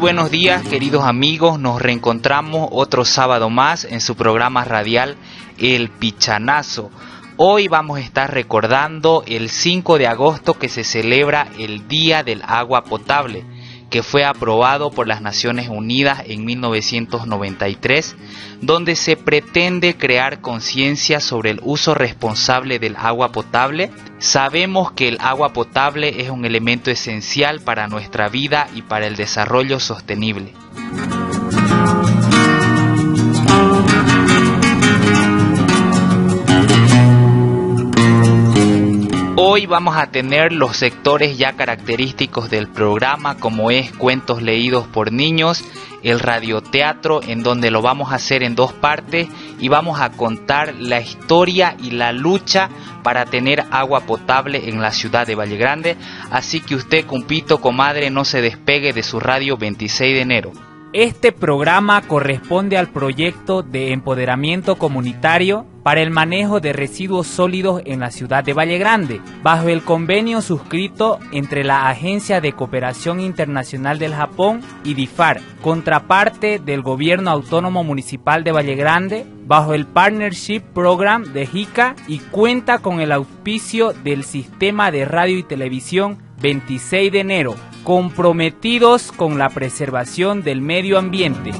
Buenos días queridos amigos, nos reencontramos otro sábado más en su programa radial El Pichanazo. Hoy vamos a estar recordando el 5 de agosto que se celebra el Día del Agua Potable que fue aprobado por las Naciones Unidas en 1993, donde se pretende crear conciencia sobre el uso responsable del agua potable. Sabemos que el agua potable es un elemento esencial para nuestra vida y para el desarrollo sostenible. Hoy vamos a tener los sectores ya característicos del programa como es cuentos leídos por niños, el radioteatro en donde lo vamos a hacer en dos partes y vamos a contar la historia y la lucha para tener agua potable en la ciudad de Valle Grande, así que usted, cumpito, comadre, no se despegue de su radio 26 de enero. Este programa corresponde al proyecto de empoderamiento comunitario para el manejo de residuos sólidos en la ciudad de Valle Grande, bajo el convenio suscrito entre la Agencia de Cooperación Internacional del Japón y DIFAR, contraparte del Gobierno Autónomo Municipal de Valle Grande, bajo el Partnership Program de JICA y cuenta con el auspicio del Sistema de Radio y Televisión 26 de enero comprometidos con la preservación del medio ambiente.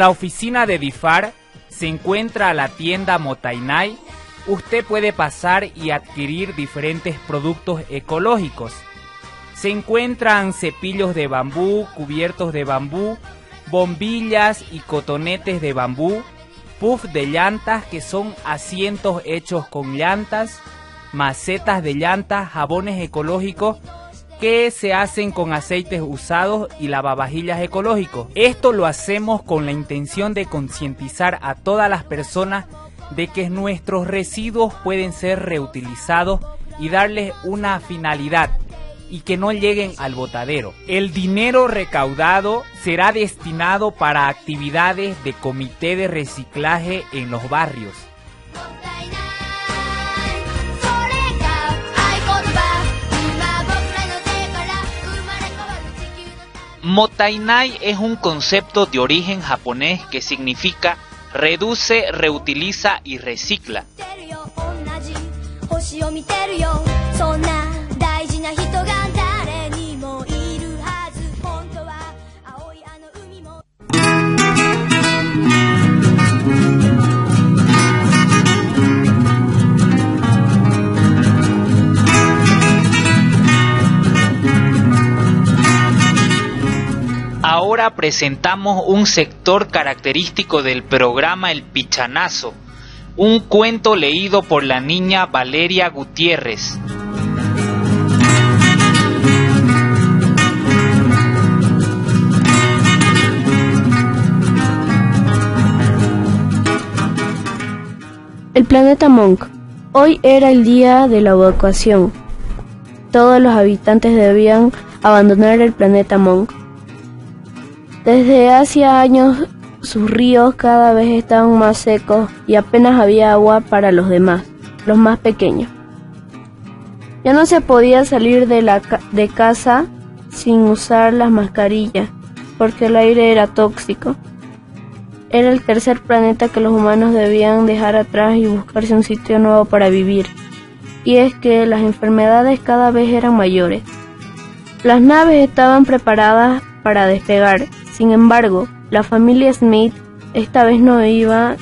La oficina de Difar se encuentra la tienda Motainai. Usted puede pasar y adquirir diferentes productos ecológicos. Se encuentran cepillos de bambú, cubiertos de bambú, bombillas y cotonetes de bambú, puff de llantas que son asientos hechos con llantas, macetas de llantas, jabones ecológicos que se hacen con aceites usados y lavavajillas ecológicos. Esto lo hacemos con la intención de concientizar a todas las personas de que nuestros residuos pueden ser reutilizados y darles una finalidad y que no lleguen al botadero. El dinero recaudado será destinado para actividades de comité de reciclaje en los barrios. Motainai es un concepto de origen japonés que significa reduce, reutiliza y recicla. Ahora presentamos un sector característico del programa El Pichanazo, un cuento leído por la niña Valeria Gutiérrez. El planeta Monk. Hoy era el día de la evacuación. Todos los habitantes debían abandonar el planeta Monk desde hacía años sus ríos cada vez estaban más secos y apenas había agua para los demás, los más pequeños. Ya no se podía salir de, la de casa sin usar las mascarillas, porque el aire era tóxico. Era el tercer planeta que los humanos debían dejar atrás y buscarse un sitio nuevo para vivir. Y es que las enfermedades cada vez eran mayores. Las naves estaban preparadas para despegar sin embargo, la familia Smith esta vez no iba a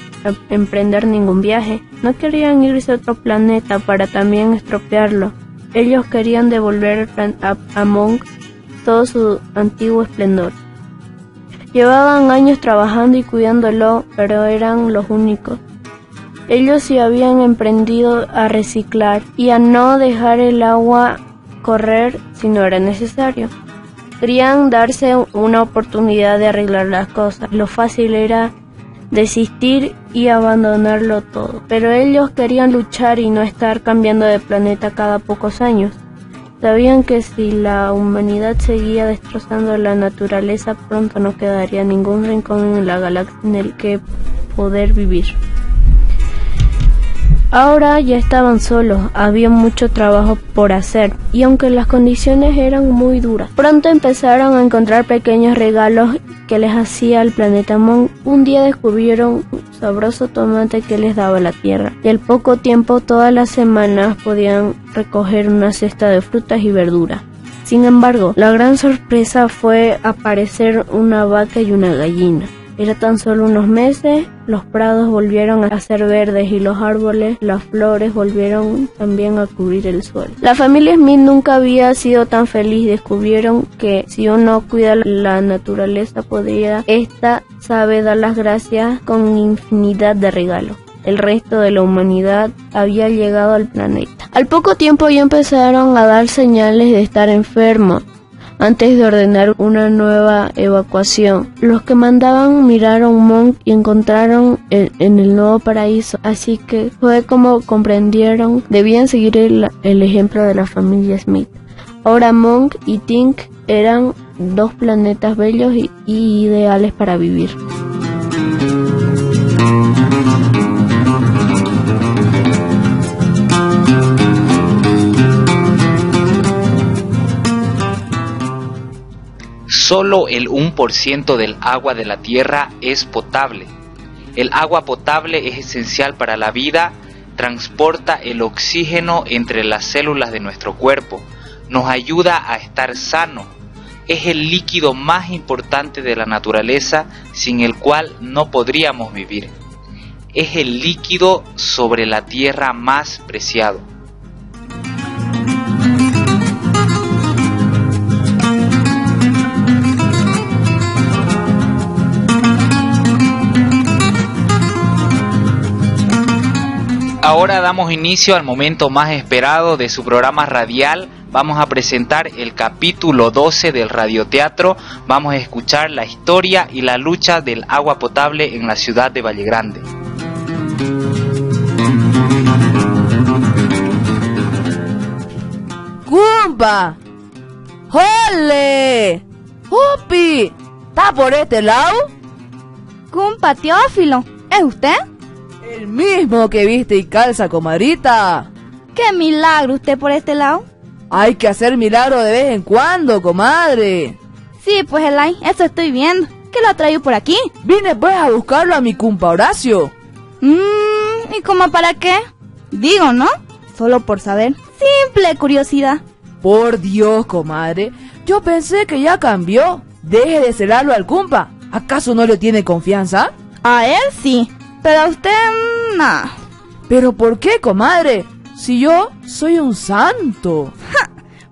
emprender ningún viaje. No querían irse a otro planeta para también estropearlo. Ellos querían devolver a, Monk todo su antiguo esplendor. Llevaban años trabajando y cuidándolo, pero eran los únicos. Ellos se habían emprendido a reciclar y a no dejar el agua correr si no era necesario. Querían darse una oportunidad de arreglar las cosas. Lo fácil era desistir y abandonarlo todo. Pero ellos querían luchar y no estar cambiando de planeta cada pocos años. Sabían que si la humanidad seguía destrozando la naturaleza, pronto no quedaría ningún rincón en la galaxia en el que poder vivir. Ahora ya estaban solos, había mucho trabajo por hacer, y aunque las condiciones eran muy duras, pronto empezaron a encontrar pequeños regalos que les hacía el planeta Mon. Un día descubrieron un sabroso tomate que les daba la tierra, y al poco tiempo todas las semanas podían recoger una cesta de frutas y verduras. Sin embargo, la gran sorpresa fue aparecer una vaca y una gallina. Era tan solo unos meses, los prados volvieron a ser verdes y los árboles, las flores volvieron también a cubrir el suelo. La familia Smith nunca había sido tan feliz. Descubrieron que si uno cuida la naturaleza podría, esta sabe dar las gracias con infinidad de regalos el resto de la humanidad había llegado al planeta. Al poco tiempo ya empezaron a dar señales de estar enfermos antes de ordenar una nueva evacuación. Los que mandaban miraron Monk y encontraron en, el nuevo paraíso, así que fue como comprendieron debían seguir el, ejemplo de la familia Smith. Ahora Monk y Tink eran dos planetas bellos y ideales para vivir. Solo el 1% del agua de la Tierra es potable. El agua potable es esencial para la vida, transporta el oxígeno entre las células de nuestro cuerpo, nos ayuda a estar sano, es el líquido más importante de la naturaleza sin el cual no podríamos vivir. Es el líquido sobre la tierra más preciado. Ahora damos inicio al momento más esperado de su programa radial. Vamos a presentar el capítulo 12 del radioteatro. Vamos a escuchar la historia y la lucha del agua potable en la ciudad de Valle Grande. ¡Cumpa! ¡Jole! ¡Upi! ¿Está por este lado? Cumpa, Teófilo, ¿es usted? El mismo que viste y calza, comadrita. ¡Qué milagro usted por este lado! Hay que hacer milagro de vez en cuando, comadre. Sí, pues Elay, eso estoy viendo. ¿Qué lo ha traído por aquí? Vine pues a buscarlo a mi cumpa Horacio. Mmm, ¿y cómo para qué? Digo, ¿no? Solo por saber. Simple curiosidad. Por Dios, comadre. Yo pensé que ya cambió. Deje de celarlo al cumpa. ¿Acaso no le tiene confianza? A él sí, pero a usted, no. ¿Pero por qué, comadre? Si yo soy un santo.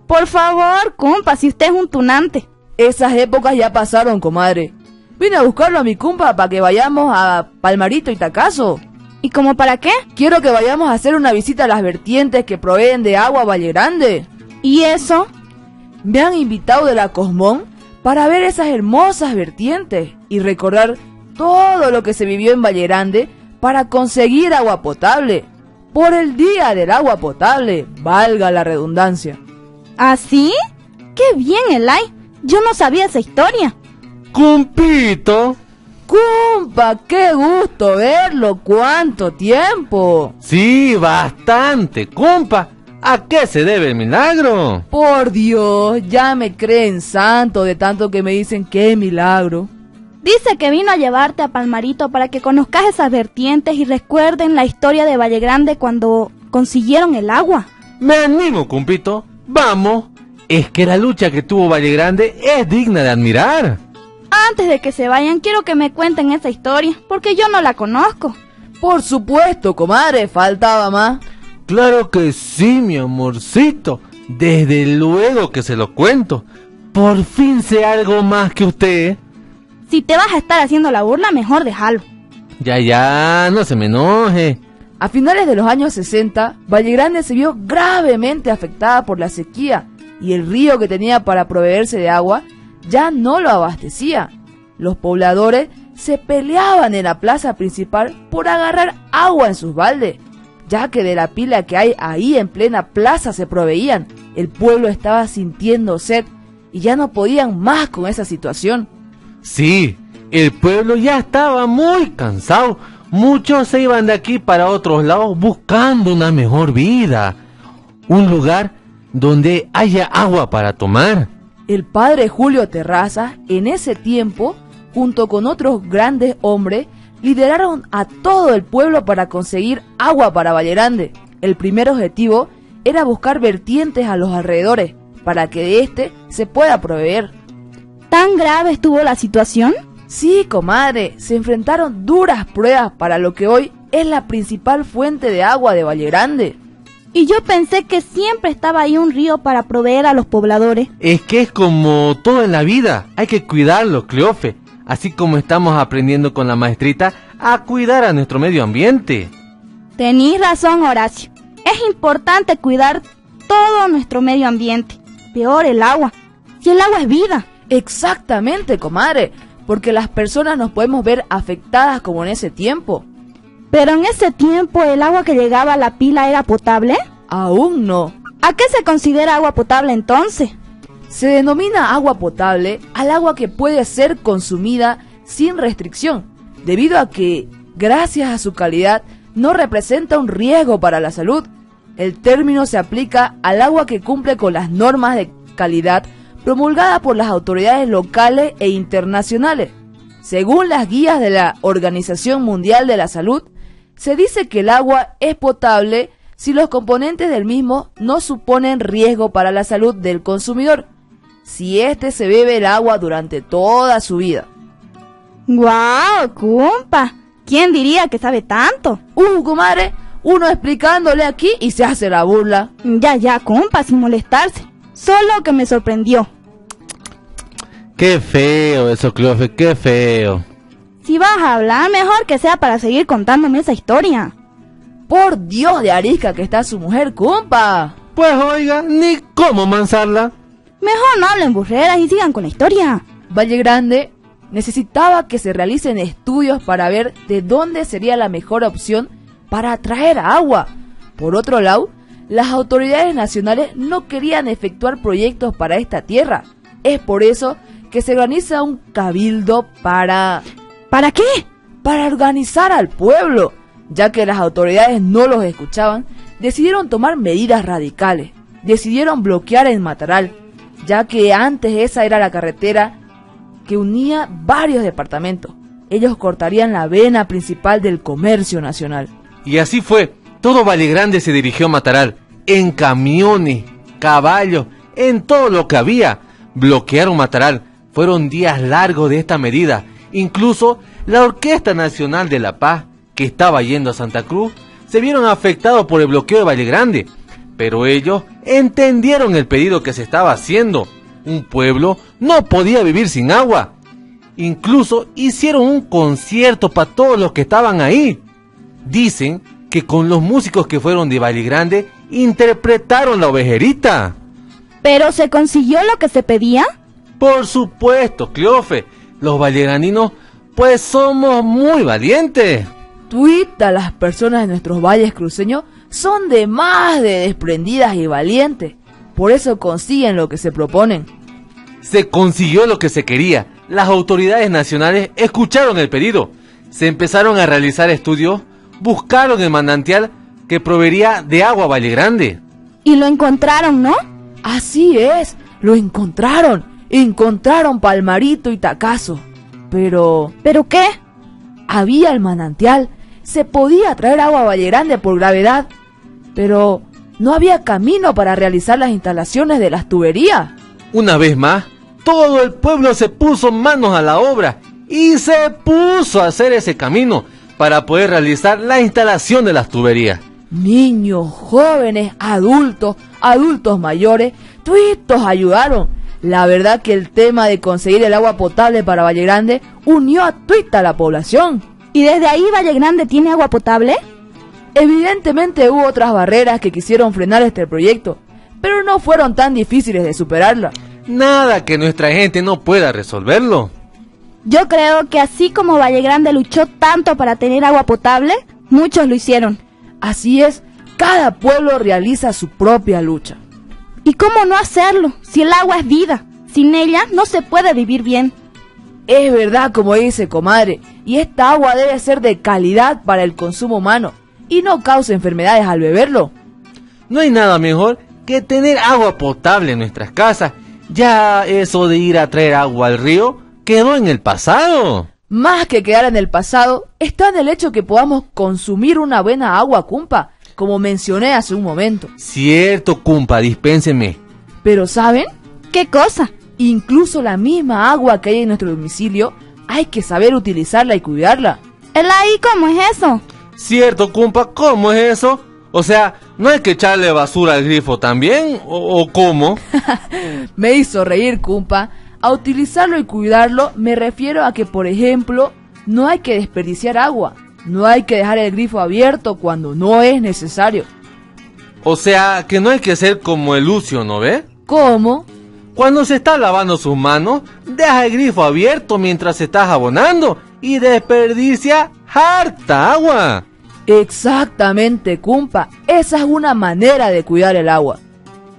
Por favor, compa, si usted es un tunante. Esas épocas ya pasaron, comadre. Vine a buscarlo a mi compa para que vayamos a Palmarito y Tacazo. ¿Y cómo para qué? Quiero que vayamos a hacer una visita a las vertientes que proveen de agua a Valle Grande. ¿Y eso? Me han invitado de la Cosmón para ver esas hermosas vertientes y recordar todo lo que se vivió en Valle Grande para conseguir agua potable. Por el día del agua potable, valga la redundancia. ¿Así? ¿Ah, ¡Qué bien, Elay! Yo no sabía esa historia. ¡Cumpito! ¡Cumpa! ¡Qué gusto verlo! ¡Cuánto tiempo! Sí, bastante. ¡Cumpa! ¿A qué se debe el milagro? Por Dios, ya me creen santo de tanto que me dicen qué milagro. Dice que vino a llevarte a Palmarito para que conozcas esas vertientes y recuerden la historia de Valle Grande cuando consiguieron el agua. Me animo, cumpito. Vamos. Es que la lucha que tuvo Valle Grande es digna de admirar. Antes de que se vayan, quiero que me cuenten esa historia, porque yo no la conozco. Por supuesto, comadre, faltaba más. Claro que sí, mi amorcito. Desde luego que se lo cuento. Por fin sé algo más que usted. Si te vas a estar haciendo la burla, mejor déjalo. Ya, ya, no se me enoje. A finales de los años 60, Valle Grande se vio gravemente afectada por la sequía y el río que tenía para proveerse de agua ya no lo abastecía. Los pobladores se peleaban en la plaza principal por agarrar agua en sus baldes, ya que de la pila que hay ahí en plena plaza se proveían. El pueblo estaba sintiendo sed y ya no podían más con esa situación. Sí, el pueblo ya estaba muy cansado. Muchos se iban de aquí para otros lados buscando una mejor vida. Un lugar donde haya agua para tomar. El padre Julio Terraza, en ese tiempo, junto con otros grandes hombres, lideraron a todo el pueblo para conseguir agua para Valle Grande. El primer objetivo era buscar vertientes a los alrededores, para que de este se pueda proveer. ¿Tan grave estuvo la situación? Sí, comadre, se enfrentaron duras pruebas para lo que hoy es la principal fuente de agua de Valle Grande. Y yo pensé que siempre estaba ahí un río para proveer a los pobladores. Es que es como todo en la vida, hay que cuidarlo, Cleofe, así como estamos aprendiendo con la maestrita a cuidar a nuestro medio ambiente. Tenís razón, Horacio. Es importante cuidar todo nuestro medio ambiente. Peor el agua. Si el agua es vida. Exactamente, comadre, porque las personas nos podemos ver afectadas como en ese tiempo. Pero en ese tiempo el agua que llegaba a la pila era potable. Aún no. ¿A qué se considera agua potable entonces? Se denomina agua potable al agua que puede ser consumida sin restricción, debido a que, gracias a su calidad, no representa un riesgo para la salud. El término se aplica al agua que cumple con las normas de calidad promulgadas por las autoridades locales e internacionales. Según las guías de la Organización Mundial de la Salud, se dice que el agua es potable si los componentes del mismo no suponen riesgo para la salud del consumidor, si éste se bebe el agua durante toda su vida. ¡Guau, compa! ¿Quién diría que sabe tanto? Uh, comadre, uno explicándole aquí y se hace la burla. Ya, ya, compa, sin molestarse. Solo que me sorprendió. Qué feo eso, Cleofe, qué feo. Si vas a hablar, mejor que sea para seguir contándome esa historia. Por Dios de arisca que está su mujer, compa. Pues oiga, ni cómo mansarla. Mejor no hablen burreras y sigan con la historia. Valle Grande necesitaba que se realicen estudios para ver de dónde sería la mejor opción para atraer agua. Por otro lado, las autoridades nacionales no querían efectuar proyectos para esta tierra. Es por eso que se organiza un cabildo para... ¿Para qué? Para organizar al pueblo. Ya que las autoridades no los escuchaban, decidieron tomar medidas radicales. Decidieron bloquear el Mataral, ya que antes esa era la carretera que unía varios departamentos. Ellos cortarían la vena principal del comercio nacional. Y así fue. Todo Valle Grande se dirigió a Mataral. En camiones, caballos, en todo lo que había. Bloquearon Mataral. Fueron días largos de esta medida. Incluso la Orquesta Nacional de la Paz, que estaba yendo a Santa Cruz, se vieron afectados por el bloqueo de Valle Grande. Pero ellos entendieron el pedido que se estaba haciendo. Un pueblo no podía vivir sin agua. Incluso hicieron un concierto para todos los que estaban ahí. Dicen que con los músicos que fueron de Valle Grande interpretaron la ovejerita. ¿Pero se consiguió lo que se pedía? Por supuesto, Cleofe. Los vallegraninos, pues somos muy valientes. Tuita, las personas de nuestros valles cruceños son de más de desprendidas y valientes. Por eso consiguen lo que se proponen. Se consiguió lo que se quería. Las autoridades nacionales escucharon el pedido. Se empezaron a realizar estudios, buscaron el manantial que proveería de agua a Valle Grande. Y lo encontraron, ¿no? Así es, lo encontraron. Encontraron Palmarito y Tacazo. Pero... ¿Pero qué? Había el manantial. Se podía traer agua a Valle Grande por gravedad. Pero no había camino para realizar las instalaciones de las tuberías. Una vez más, todo el pueblo se puso manos a la obra y se puso a hacer ese camino para poder realizar la instalación de las tuberías. Niños, jóvenes, adultos, adultos mayores, todos ayudaron. La verdad que el tema de conseguir el agua potable para Valle Grande unió a toda la población. ¿Y desde ahí Valle Grande tiene agua potable? Evidentemente hubo otras barreras que quisieron frenar este proyecto, pero no fueron tan difíciles de superarla. Nada que nuestra gente no pueda resolverlo. Yo creo que así como Valle Grande luchó tanto para tener agua potable, muchos lo hicieron. Así es, cada pueblo realiza su propia lucha. ¿Y cómo no hacerlo si el agua es vida? Sin ella no se puede vivir bien. Es verdad como dice comadre, y esta agua debe ser de calidad para el consumo humano y no cause enfermedades al beberlo. No hay nada mejor que tener agua potable en nuestras casas. Ya eso de ir a traer agua al río quedó en el pasado. Más que quedar en el pasado, está en el hecho que podamos consumir una buena agua cumpa, como mencioné hace un momento. Cierto, cumpa, dispénseme. Pero ¿saben? ¿Qué cosa? Incluso la misma agua que hay en nuestro domicilio, hay que saber utilizarla y cuidarla. ¿El ahí cómo es eso? Cierto, cumpa, ¿cómo es eso? O sea, ¿no hay que echarle basura al grifo también? ¿O, o cómo? Me hizo reír, cumpa. A utilizarlo y cuidarlo me refiero a que, por ejemplo, no hay que desperdiciar agua. No hay que dejar el grifo abierto cuando no es necesario. O sea, que no hay que ser como el Lucio, ¿no ve? ¿Cómo? Cuando se está lavando sus manos, deja el grifo abierto mientras se está jabonando y desperdicia harta agua. Exactamente, cumpa. Esa es una manera de cuidar el agua.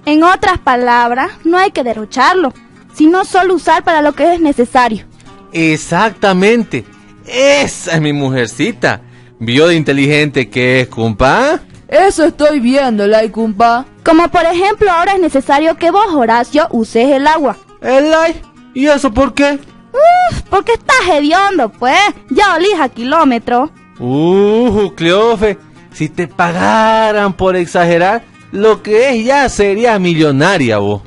En otras palabras, no hay que derrocharlo, sino solo usar para lo que es necesario. Exactamente. Esa es mi mujercita. ¿Vio de inteligente que es, cumpa? Eso estoy viendo, y cumpa. Como por ejemplo, ahora es necesario que vos, Horacio, uses el agua. ¿El like? ¿Y eso por qué? Uf, porque estás hediondo, pues. Ya olís a kilómetro. Uh, Cleofe, si te pagaran por exagerar, lo que es ya sería millonaria vos.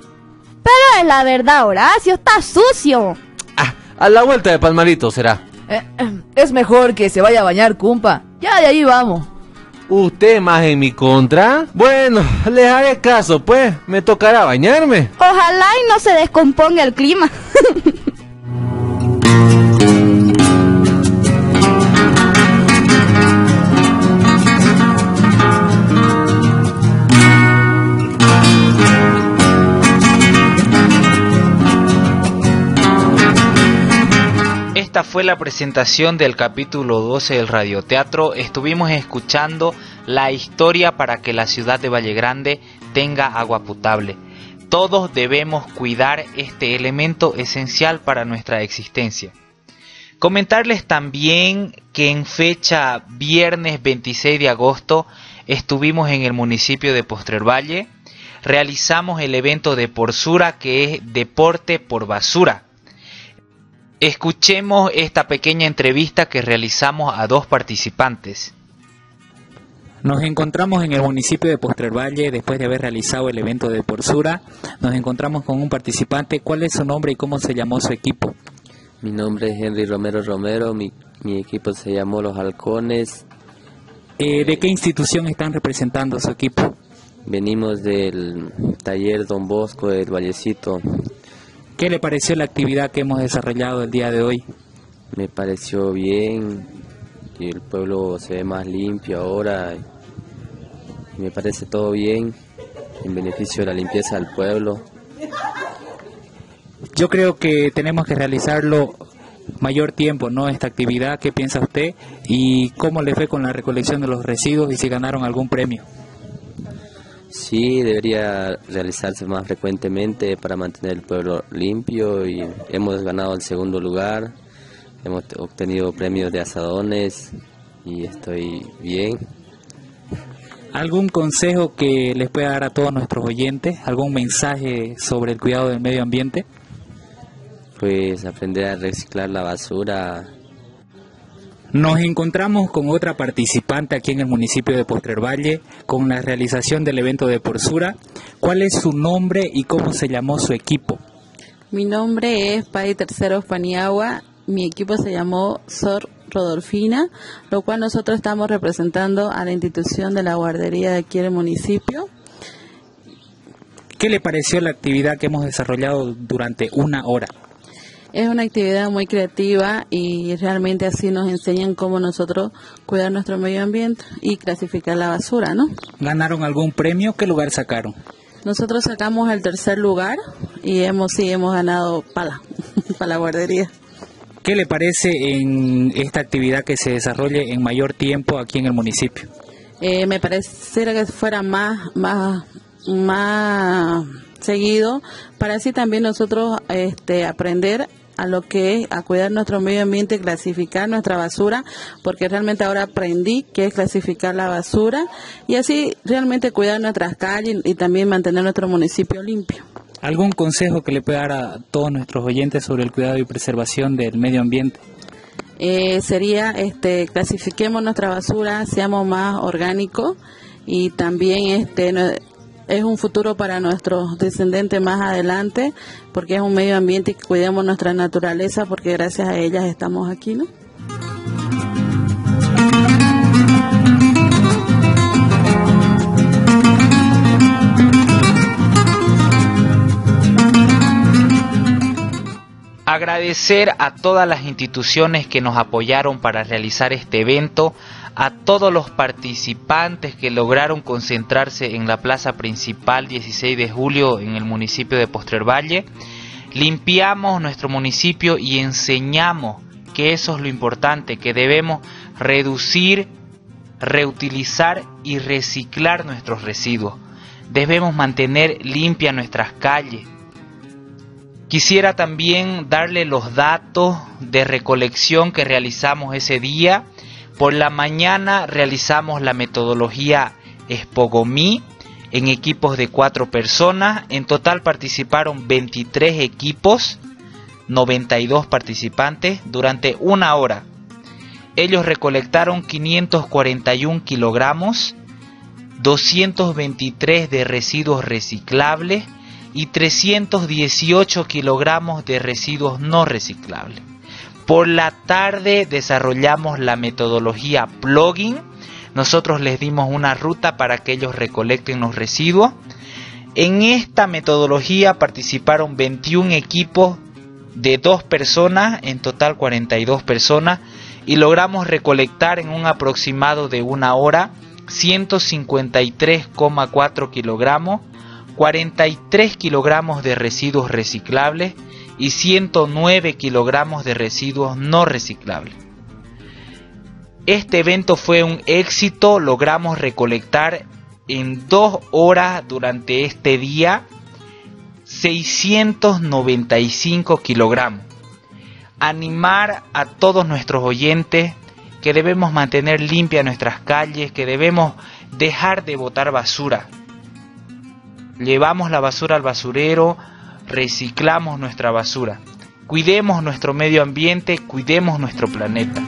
Pero es la verdad, Horacio, está sucio. Ah, a la vuelta de Palmarito será. Eh, es mejor que se vaya a bañar, cumpa. Ya de ahí vamos. ¿Usted más en mi contra? Bueno, les haré caso, pues. Me tocará bañarme. Ojalá y no se descomponga el clima. fue la presentación del capítulo 12 del radioteatro. Estuvimos escuchando la historia para que la ciudad de Valle Grande tenga agua potable. Todos debemos cuidar este elemento esencial para nuestra existencia. Comentarles también que en fecha viernes 26 de agosto estuvimos en el municipio de Postrer Valle. Realizamos el evento de Porsura que es Deporte por Basura Escuchemos esta pequeña entrevista que realizamos a dos participantes. Nos encontramos en el municipio de Postrer Valle después de haber realizado el evento de Porsura. Nos encontramos con un participante. ¿Cuál es su nombre y cómo se llamó su equipo? Mi nombre es Henry Romero Romero. Mi, equipo se llamó Los Halcones. Eh, ¿De qué institución están representando su equipo? Venimos del taller Don Bosco del Vallecito. ¿Qué le pareció la actividad que hemos desarrollado el día de hoy? Me pareció bien, y el pueblo se ve más limpio ahora, y me parece todo bien, en beneficio de la limpieza del pueblo. Yo creo que tenemos que realizarlo mayor tiempo, ¿no? Esta actividad, ¿qué piensa usted? ¿Y cómo le fue con la recolección de los residuos y si ganaron algún premio? Sí, debería realizarse más frecuentemente para mantener el pueblo limpio y hemos ganado el segundo lugar, hemos obtenido premios de asadones y estoy bien. ¿Algún consejo que les pueda dar a todos nuestros oyentes? ¿Algún mensaje sobre el cuidado del medio ambiente? Pues aprender a reciclar la basura, nos encontramos con otra participante aquí en el municipio de Postrer Valle con la realización del evento de Porsura. ¿Cuál es su nombre y cómo se llamó su equipo? Mi nombre es Pai Tercero Paniagua. Mi equipo se llamó Sor Rodolfina, lo cual nosotros estamos representando a la institución de la guardería de aquí en el municipio. ¿Qué le pareció la actividad que hemos desarrollado durante una hora? Es una actividad muy creativa y realmente así nos enseñan cómo nosotros cuidar nuestro medio ambiente y clasificar la basura, ¿no? ¿Ganaron algún premio? ¿Qué lugar sacaron? Nosotros sacamos el tercer lugar y hemos sí hemos ganado para para la guardería. ¿Qué le parece en esta actividad que se desarrolle en mayor tiempo aquí en el municipio? Eh, me pareciera que fuera más más más seguido para así también nosotros este, aprender a lo que es a cuidar nuestro medio ambiente, clasificar nuestra basura, porque realmente ahora aprendí que es clasificar la basura y así realmente cuidar nuestras calles y también mantener nuestro municipio limpio. ¿Algún consejo que le pueda dar a todos nuestros oyentes sobre el cuidado y preservación del medio ambiente? Eh, sería, este, clasifiquemos nuestra basura, seamos más orgánicos y también este, es un futuro para nuestros descendientes más adelante, porque es un medio ambiente y cuidemos nuestra naturaleza, porque gracias a ellas estamos aquí, ¿no? Agradecer a todas las instituciones que nos apoyaron para realizar este evento, a todos los participantes que lograron concentrarse en la plaza principal 16 de julio en el municipio de Postrer Valle. Limpiamos nuestro municipio y enseñamos que eso es lo importante, que debemos reducir, reutilizar y reciclar nuestros residuos. Debemos mantener limpias nuestras calles. Quisiera también darle los datos de recolección que realizamos ese día por la mañana realizamos la metodología Espogomí en equipos de cuatro personas. En total participaron 23 equipos, 92 participantes durante una hora. Ellos recolectaron 541 kilogramos, 223 de residuos reciclables y 318 kilogramos de residuos no reciclables. Por la tarde desarrollamos la metodología plugin. Nosotros les dimos una ruta para que ellos recolecten los residuos. En esta metodología participaron 21 equipos de dos personas, en total 42 personas, y logramos recolectar en un aproximado de una hora 153,4 kilogramos, 43 kilogramos de residuos reciclables y 109 kilogramos de residuos no reciclables. Este evento fue un éxito, logramos recolectar en dos horas durante este día 695 kilogramos. Animar a todos nuestros oyentes que debemos mantener limpias nuestras calles, que debemos dejar de botar basura. Llevamos la basura al basurero, reciclamos nuestra basura. Cuidemos nuestro medio ambiente, cuidemos nuestro planeta.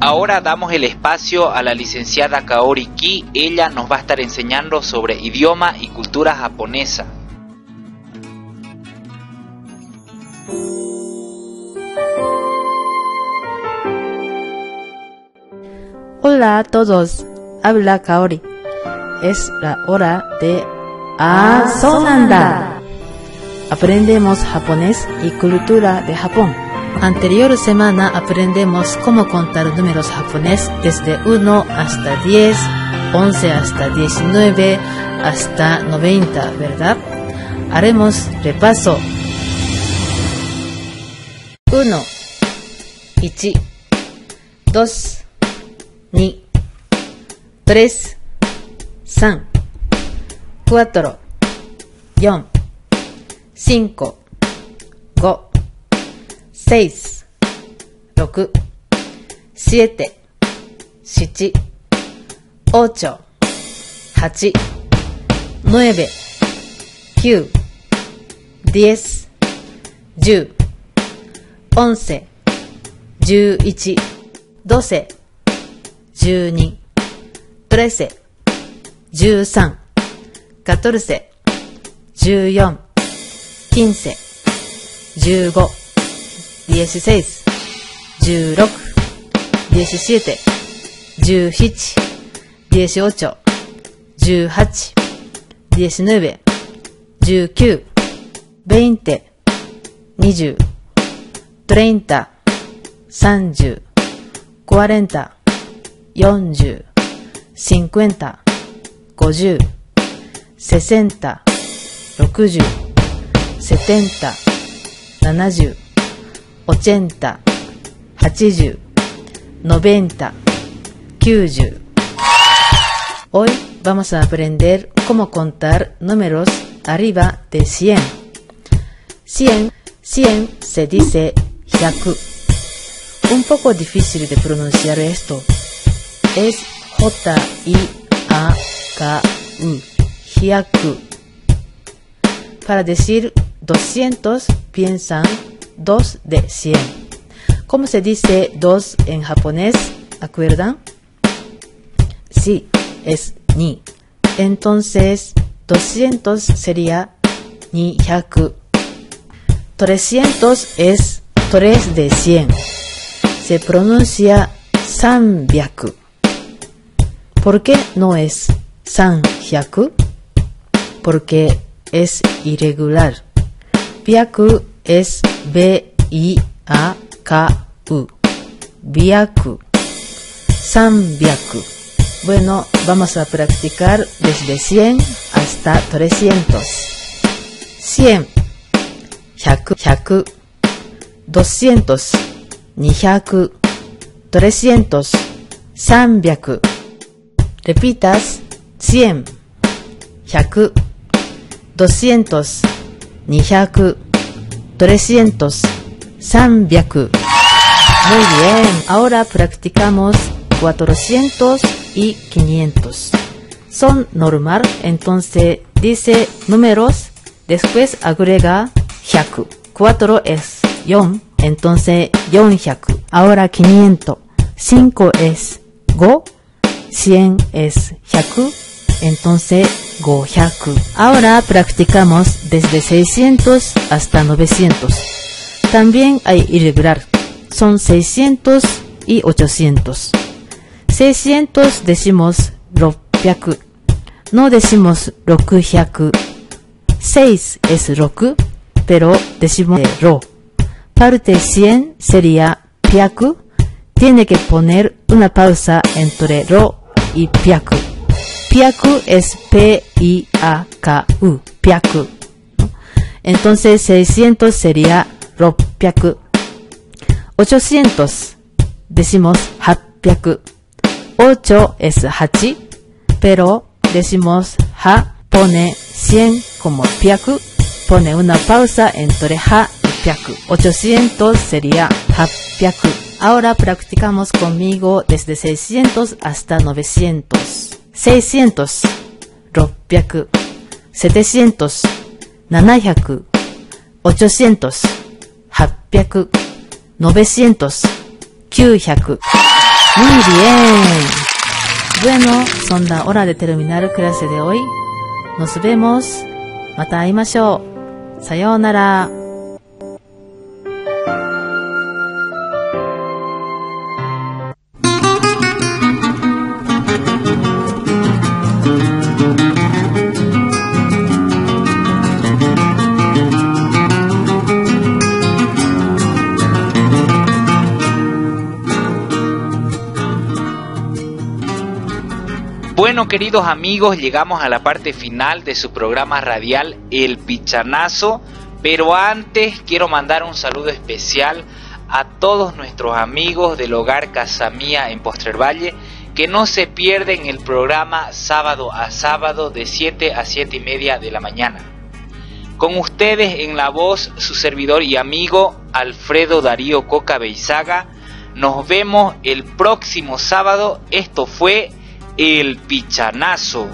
Ahora damos el espacio a la licenciada Kaori Ki. Ella nos va a estar enseñando sobre idioma y cultura japonesa. Hola a todos, habla Kaori. Es la hora de Ah, Sonanda. Aprendemos japonés y cultura de Japón. Anterior semana aprendemos cómo contar números japonés desde 1 hasta 10, 11 hasta 19, hasta 90, ¿verdad? Haremos repaso. 1, 1, 2, 2, 3, 3, 4, 4, 5, 5, 6, 6, 7, 7, 8, 8, 9, 9, 10, 10, 11, 11, 12, 12トレセ。13カトルセ。14キンセ。15ディエシセイス。16ディエシシーテ。17ディエシオチョ。18ディエシヌーベ。19ベインテ。20トレインタ。30コアレンタ。40, 50, 50, 60, 60, 70, 70, 80, 80, 90, 90. Hoy vamos a aprender cómo contar números arriba de 100. 100, 100 se dice 100. Un poco difícil de pronunciar esto. Es J-I-A-K-U. 100. Para decir 200 piensan 2 de 100. ¿Cómo se dice 2 en japonés? ¿Acuerdan? Sí, es ni. Entonces, 200 sería 200. 300 es 3 de 100. Se pronuncia 300. ¿Por qué no es 300? Porque es irregular. Byaku es B-I-A-K-U. Byaku. 300. Bueno, vamos a practicar desde 100 hasta 300. 100, 100, 100, 200, 200, 300, 300. Repitas, 100, 100, 200, 200, 300, 300. Muy bien, ahora practicamos 400 y 500. Son normal, entonces dice números, después agrega 100. 4 es 4, entonces 400. Ahora 500. 5 es 5, 100 es 100, entonces 500. Ahora practicamos desde 600 hasta 900. También hay irregular, son 600 y 800. 600 decimos 600. No decimos 600. 6 es 6, pero decimos ro. Parte 100 sería 100. Tiene que poner una pausa entre ro y 100. 100 es P-I-A-K-U. 100. Entonces 600 sería 600. 800 decimos 800. 8 es hachi, pero decimos ha, pone 100 como piaku, pone una pausa entre ha y piaku. 800 sería ha piaku. Ahora practicamos conmigo desde 600 hasta 900. 600, 600, 700, 700, 800, 800, 900, 900. Muy bien. Bueno, son la hora de terminar clase de hoy. Nos vemos. また会いましょう。さようなら。Bueno, queridos amigos, llegamos a la parte final de su programa radial El Pichanazo, pero antes quiero mandar un saludo especial a todos nuestros amigos del hogar Casamía en Postrer Valle que no se pierden el programa sábado a sábado de 7 a 7 y media de la mañana. Con ustedes en la voz su servidor y amigo Alfredo Darío Coca Beizaga. Nos vemos el próximo sábado. Esto fue el pichanazo.